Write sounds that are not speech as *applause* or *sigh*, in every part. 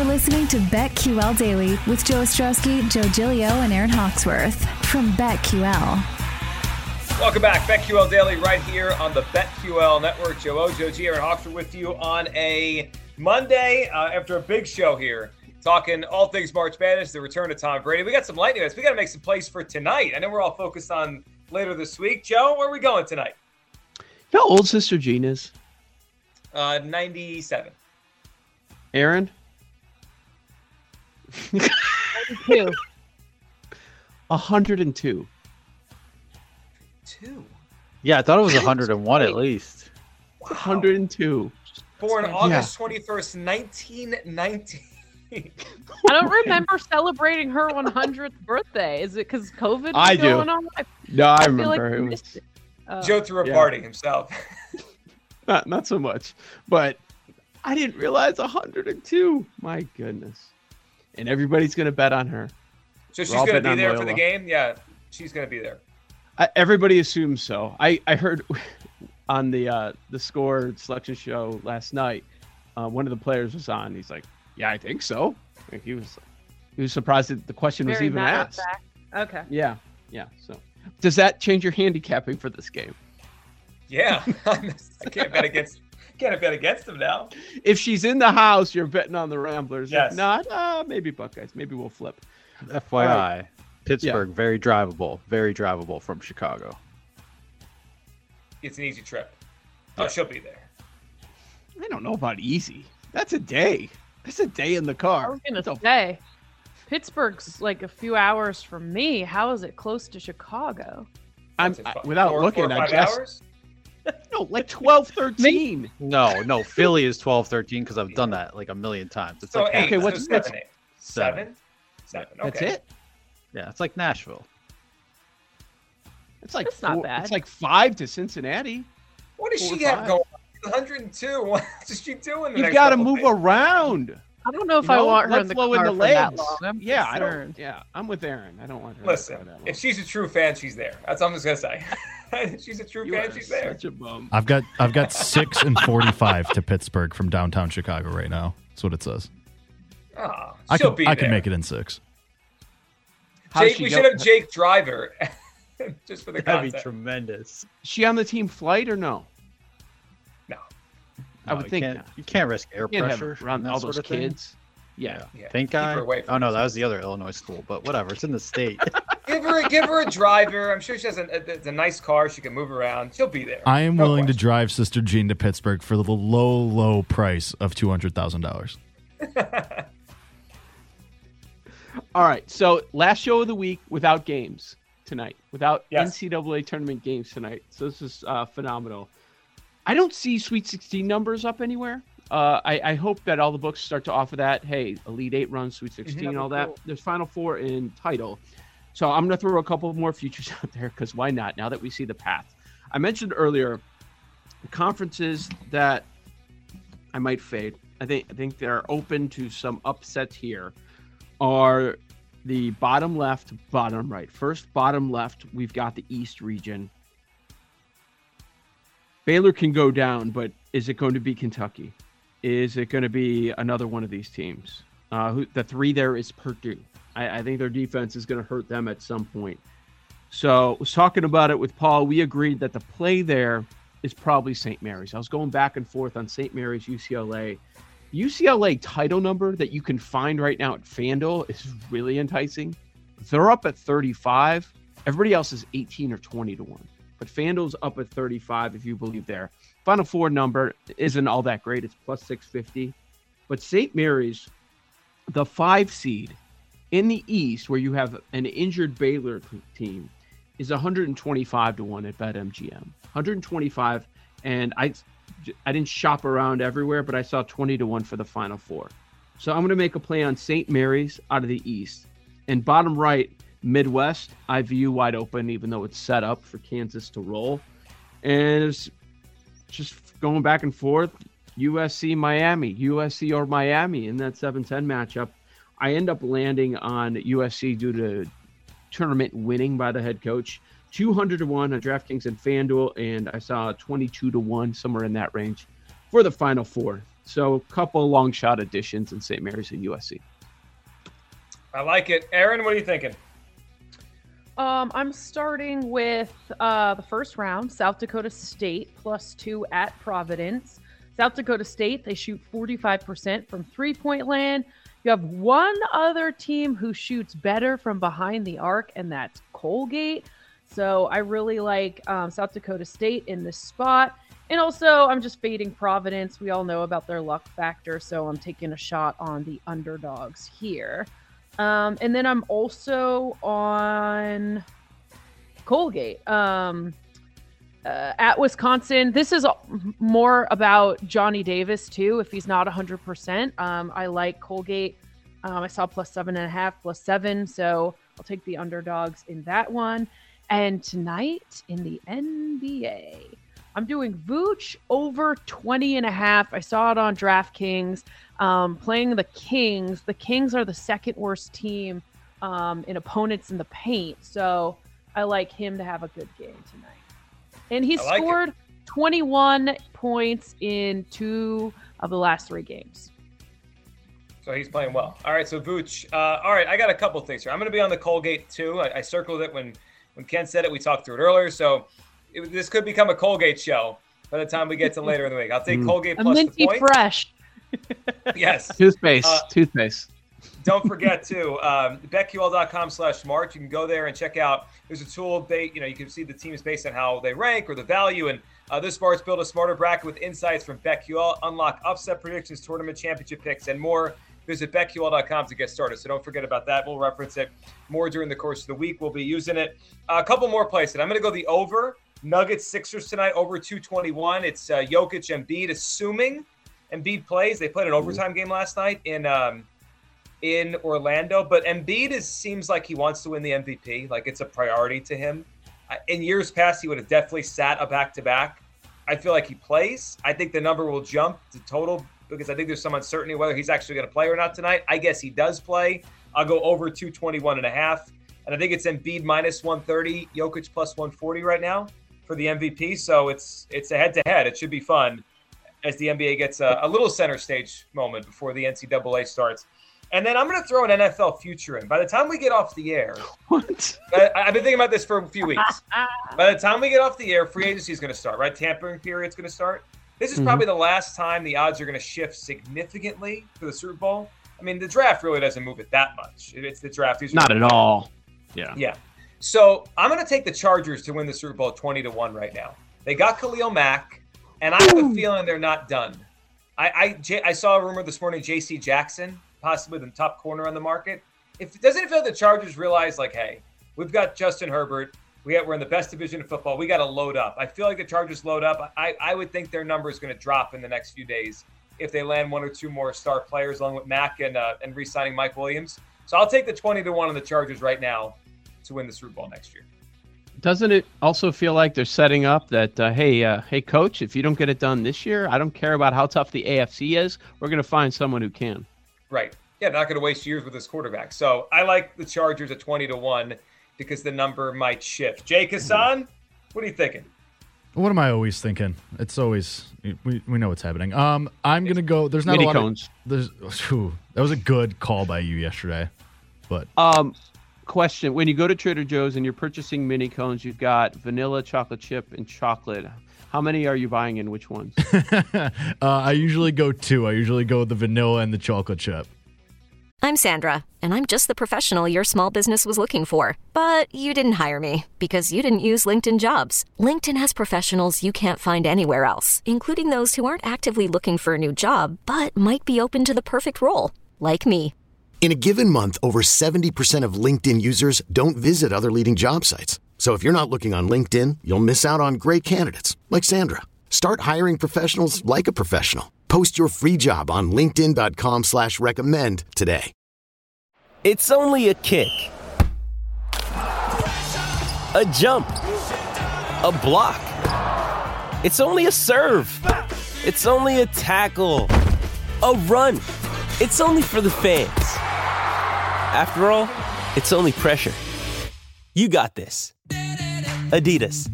You're listening to BetQL Daily with Joe Ostrowski, Joe Gilio, and Aaron Hawksworth from BetQL. Welcome back, BetQL Daily, right here on the BetQL Network. Joe O, Joe G, Aaron Hawksworth with you on a Monday uh, after a big show here, talking all things March Madness, the return of Tom Brady. We got some lightning rounds. We got to make some plays for tonight. I know we're all focused on later this week. Joe, where are we going tonight? How old Sister Jean is? Uh, 97. Aaron? 92. 102. Two. Yeah, I thought it was 101 at least. 102. Born August 21st, 1919. I don't *laughs* remember celebrating her 100th birthday. Is it because COVID was I do. going on? I, No, I, I feel like remember I it was it. Oh. Joe threw a Yeah. party himself. *laughs* not not so much, but I didn't realize 102. My goodness. And everybody's gonna bet on her. So she's going to be on there for the game? Yeah, she's going to be there. I, everybody assumes so. I I heard *laughs* on the uh the score selection show last night. Uh, one of the players was on. He's like, "Yeah, I think so." Like, he was he was surprised that the question was even asked. Okay. Yeah, yeah. So, does that change your handicapping for this game? Yeah, *laughs* I can't bet against can't bet against them now. If she's in the house, you're betting on the Ramblers. Yes. If not, uh, maybe Buckeyes. Maybe we'll flip. FYI, Pittsburgh, very drivable, very drivable from Chicago. It's an easy trip. Oh, she'll be there. I don't know about easy. That's a day. That's a day in the car. I was gonna That's a- say, Pittsburgh's like a few hours from me. How is it close to Chicago? I'm That's a I- without four- looking. four I five guess hours? No, like 12, 13. No, no, Philly is 12, 13 because I've done that like a million times. It's So like eight. Okay, so what's- seven, eight. Seven? Seven. Okay. That's it. yeah, it's like Nashville. It's like That's not bad. It's like five to Cincinnati. What does she or have five. going? 102. *laughs* What is she doing? You've got to move days? around. I don't know if You I know, want her let in the flow car in the for that legs. long. I'm Yeah, I don't. Yeah, I'm with Aaron. I don't want her. in Listen, that if she's a true fan, she's there. That's all I'm just gonna say. *laughs* She's a true you fan, are she's there. such a bum. I've got I've got six and forty five to Pittsburgh from downtown Chicago right now. That's what it says. Oh, I she'll can be I there. can make it in six. How's Jake, we go- should have Jake Driver, *laughs* just for the That'd be tremendous. She on the team flight or no? No, I would you think can't, not. you can't risk air Can't pressure around and that all sort those of thing. kids. Yeah. yeah. Think I? her away from Oh no, that was the other Illinois school, but whatever. It's in the state. *laughs* give her, give her a driver. I'm sure she has a, a, a nice car. She can move around. She'll be there. I am No willing to drive Sister Jean to Pittsburgh for the low, low price of two hundred thousand dollars. *laughs* All right. So last show of the week without games tonight, without Yes. NCAA tournament games tonight. So this is uh, phenomenal. I don't see Sweet 16 numbers up anywhere. Uh, I, I hope that all the books start to offer that. Hey, Elite Eight runs, Sweet 16, all that. There's Final Four in title. So I'm going to throw a couple more futures *laughs* out there because why not? Now that we see the path. I mentioned earlier the conferences that I might fade. I think I think they're open to some upsets here. Are the bottom left, bottom right. First, bottom left, we've got the East region. Baylor can go down, but is it going to be Kentucky? Is it going to be another one of these teams? Uh, who, the three there is Purdue. I, I think their defense is going to hurt them at some point. So, was talking about it with Paul. We agreed that the play there is probably St. Mary's. I was going back and forth on St. Mary's, UCLA, UCLA title number that you can find right now at FanDuel is really enticing. They're up at 35. Everybody else is 18 or 20 to 1. But FanDuel's up at 35 if you believe there. Final four number isn't all that great. It's plus 650. But St. Mary's, the five seed in the East, where you have an injured Baylor team, is 125 to 1 at BetMGM. 125. And I I didn't shop around everywhere, but I saw 20 to 1 for the final four. So I'm going to make a play on St. Mary's out of the East. And bottom right, Midwest, I view wide open, even though it's set up for Kansas to roll. And it's just going back and forth USC, Miami, USC or Miami in that 7 10 matchup. I end up landing on USC due to tournament winning by the head coach. 200 to 1 on DraftKings and FanDuel, and I saw 22 to 1, somewhere in that range for the final four. So a couple long shot additions in St. Mary's and USC. I like it. Aaron, what are you thinking? Um, I'm starting with uh, the first round, South Dakota State plus two at Providence. South Dakota State, they shoot 45% from three point land. You have one other team who shoots better from behind the arc, and that's Colgate. So I really like um, South Dakota State in this spot. And also, I'm just fading Providence. We all know about their luck factor. So I'm taking a shot on the underdogs here. Um, and then I'm also on Colgate um, uh, at Wisconsin. This is more about Johnny Davis, too, if he's not 100%. Um, I like Colgate. Um, I saw plus seven and a half, plus seven. So I'll take the underdogs in that one. And tonight in the NBA, I'm doing Vooch over 20 and a half. I saw it on DraftKings. Um, playing the Kings. The Kings are the second worst team um, in opponents in the paint. So I like him to have a good game tonight. And he like scored it. 21 points in two of the last three games. So he's playing well. All right, so Vooch. Uh, all right, I got a couple things here. I'm going to be on the Colgate too. I, I circled it when when Ken said it, we talked through it earlier. So it, this could become a Colgate show by the time we get to later in the week. I'll take mm. Colgate plus minty the point. fresh. *laughs* *laughs* yes. Toothpaste. Uh, toothpaste. don't forget to um, betql.com slash march. You can go there and check out. There's a tool. They, you know, you can see the teams based on how they rank or the value. And uh, this March, build a smarter bracket with insights from BetQL. Unlock upset predictions, tournament championship picks, and more. Visit betql.com to get started. So don't forget about that. We'll reference it more during the course of the week. We'll be using it. Uh, a couple more places. I'm going to go the over. Nuggets Sixers tonight over 221. It's uh, Jokic and Embiid, assuming Embiid plays. They played an overtime game last night in um, in Orlando, but Embiid is seems like he wants to win the MVP. Like it's a priority to him. In years past, he would have definitely sat a back to back. I feel like he plays. I think the number will jump to total because I think there's some uncertainty whether he's actually going to play or not tonight. I guess he does play. I'll go over 221 and a half. And I think it's Embiid minus 130, Jokic plus 140 right now for the MVP. So it's it's a head to head. It should be fun as the NBA gets a, a, little center stage moment before the NCAA starts. And then I'm going to throw an NFL future in. By the time we get off the air, *laughs* what? I, have been thinking about this for a few weeks. *laughs* By the time we get off the air, free agency is going to start, right? Tampering period is going to start. This is mm-hmm. probably the last time the odds are going to shift significantly for the Super Bowl. I mean, the draft really doesn't move it that much. It's the draft. These Not at all. Yeah. Yeah. So I'm going to take the Chargers to win the Super Bowl 20 to 1 right now. They got Khalil Mack, and I have a feeling they're not done. I, I, I saw a rumor this morning J.C. Jackson, possibly the top corner on the market. If doesn't it feel the Chargers realize like, hey, we've got Justin Herbert, we have, we're in the best division of football. We got to load up. I feel like the Chargers load up. I, I would think their number is going to drop in the next few days if they land one or two more star players along with Mack and uh, and re-signing Mike Williams. So I'll take the twenty to one on the Chargers right now to win the Super Bowl next year. Doesn't it also feel like they're setting up that uh, hey uh, hey coach, if you don't get it done this year, I don't care about how tough the AFC is. We're going to find someone who can. Right. Yeah, not going to waste years with this quarterback. So I like the Chargers at twenty to one because the number might shift. Jake Hassan, what are you thinking? What am I always thinking? It's always we, we know what's happening. Um, I'm gonna go. There's not Mini a lot cones. of there's. Whew, that was a good call by you yesterday, but um, question: When you go to Trader Joe's and you're purchasing mini cones, you've got vanilla, chocolate chip, and chocolate. How many are you buying and which ones? *laughs* uh, I usually go two. I usually go with the vanilla and the chocolate chip. I'm Sandra, and I'm just the professional your small business was looking for. But you didn't hire me because you didn't use LinkedIn jobs. LinkedIn has professionals you can't find anywhere else, including those who aren't actively looking for a new job but might be open to the perfect role, like me. In a given month, over 70% of LinkedIn users don't visit other leading job sites. So if you're not looking on LinkedIn, you'll miss out on great candidates like Sandra. Start hiring professionals like a professional. Post your free job on LinkedIn.com slash recommend today. It's only a kick. A jump. A block. It's only a serve. It's only a tackle. A run. It's only for the fans. After all, it's only pressure. You got this. Adidas.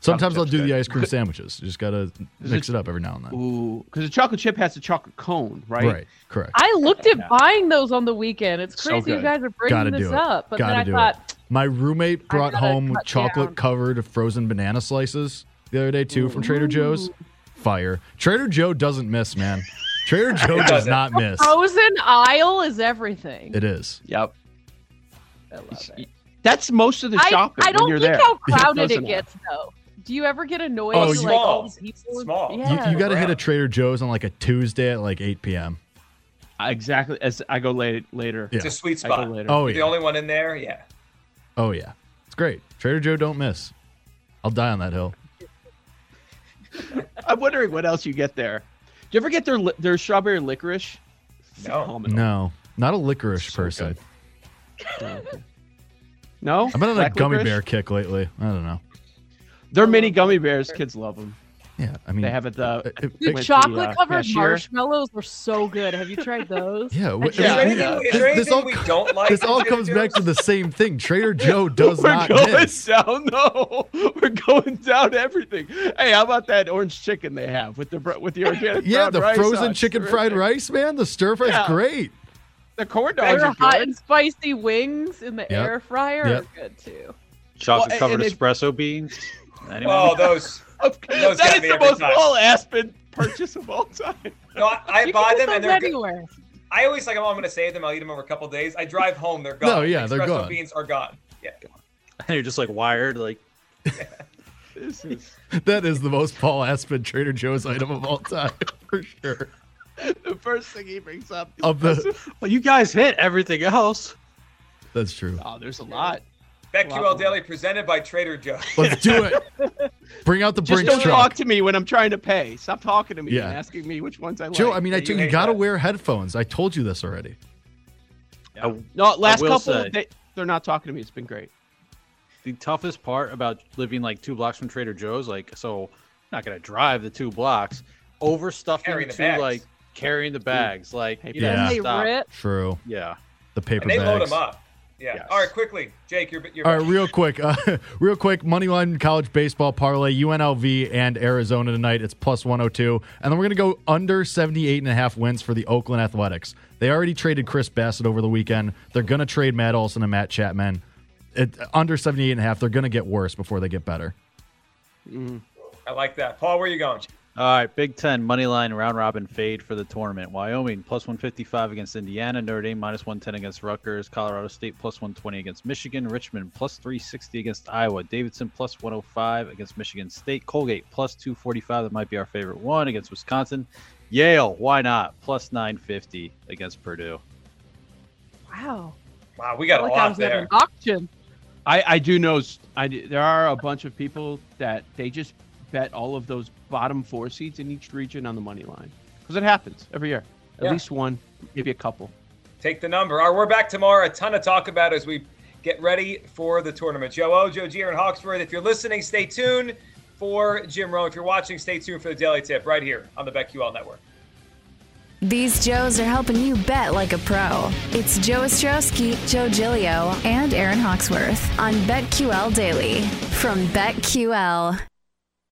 Sometimes I'll do the ice cream sandwiches. You just gotta mix it up every now and then. Ooh, because the chocolate chip has a chocolate cone, right? Right, correct. I looked at buying those on the weekend. It's So crazy you good. guys are bringing Gotta this do it. up, but Gotta then I do thought, it. My roommate brought gotta home cut chocolate covered frozen banana slices the other day too from Trader Joe's. Fire. Trader Joe doesn't miss, man. Trader *laughs* Joe does doesn't. miss. frozen aisle is everything. It is. Yep. I love it. That's most of the I, shopping I when don't you're think there. how *laughs* crowded it it? gets though. Do you ever get annoyed? Oh, with, you- like, all Small. these people? Small. You- You, you got to hit a Trader Joe's on like a Tuesday at like 8 p.m. Exactly. As I go late later. Yeah. It's a sweet I go spot. later. Oh You're the only one in there. Yeah. Oh yeah. It's great. Trader Joe don't miss. I'll die on that hill. *laughs* I'm wondering what else you get there. Do you ever get their li- their strawberry licorice? No. No, not a licorice So person. No. I've been on a gummy licorice? bear kick lately. I don't know. They're mini gummy bears. Kids love them. Yeah, I mean, They have it the it- it- The with the, chocolate uh, covered cashier. marshmallows were so good. Have you tried those? yeah. wh- Is there Yeah. anything, Yeah. is This- there this all- we don't like? This all Trader comes back to the same thing. Trader *laughs* Joe does We're not going miss. down. No, *laughs* we're going down everything. Hey, how about that orange chicken they have with the with the organic? Yeah, the frozen on it? chicken fried rice, man. The stir fry's Yeah. great. The corn dogs Their are hot good. and spicy wings in the Yep. air fryer Yep. are good too. Chocolate Well, covered and it- espresso beans. Anyone? Oh, those. Those that get is me the most time. Paul Aspen purchase of all time. No, I, I You buy can get them and they're good. I always like, oh, I'm going to save them. I'll eat them over a couple days. I drive home, they're gone. No, yeah, The they're espresso gone. beans are gone. Yeah. And you're just like wired, like *laughs* This is That is the most Paul Aspen Trader Joe's item of all time, *laughs* for sure. the first thing he brings up. Of the, well, you guys hit everything else. that's true. oh, there's a lot. BetQL Daily presented by Trader Joe. *laughs* Let's do it. Bring out the Just Brinks don't truck. talk to me when I'm trying to pay. Stop talking to me Yeah. and asking me which ones I like. Joe, I mean, I Yeah, told you you got to wear headphones. I told you this already. I- no, last couple say- they, they're not talking to me. It's been great. the toughest part about living like two blocks from Trader Joe's, like so, I'm not gonna drive the two blocks, overstuffing Carrying the to bags. like carrying the bags, like Hey, you know, Yeah. They stop. rip. True. Yeah, The paper And they bags. load them up. Yeah. Yes. All right, quickly. Jake, you're, you're All right, *laughs* real quick, uh, *laughs* real quick. Moneyline college baseball parlay, UNLV and Arizona tonight. It's plus 102, and then we're gonna go under 78 and a half wins for the Oakland Athletics. They already traded Chris Bassitt over the weekend. They're gonna trade Matt Olson and Matt Chapman. It, under 78 and a half, they're gonna get worse before they get better. I like that. Paul, where are you going? All right, Big Ten money line round robin fade for the tournament. Wyoming plus 155 against Indiana, Notre Dame minus 110 against Rutgers, Colorado State plus 120 against Michigan, Richmond plus 360 against Iowa, Davidson plus 105 against Michigan State, Colgate plus 245. That might be our favorite one against Wisconsin. Yale, why not? Plus 950 against Purdue. Wow. Wow, we got a like I lot was at there. an auction. I, I do know s- I do- there are a bunch of people that they just bet all of those bottom four seeds in each region on the money line because it happens every year. At Yeah. least one, maybe a couple. Take the number. All right, we're back tomorrow. A ton to talk about as we get ready for the tournament. Joe O, Joe G, and Hawksworth. If you're listening, stay tuned for Jim Rome. If you're watching, stay tuned for the Daily Tip right here on the BetQL Network. These Joes are helping you bet like a pro. It's Joe Ostrowski, Joe Gilio, and Aaron Hawksworth on BetQL Daily from BetQL.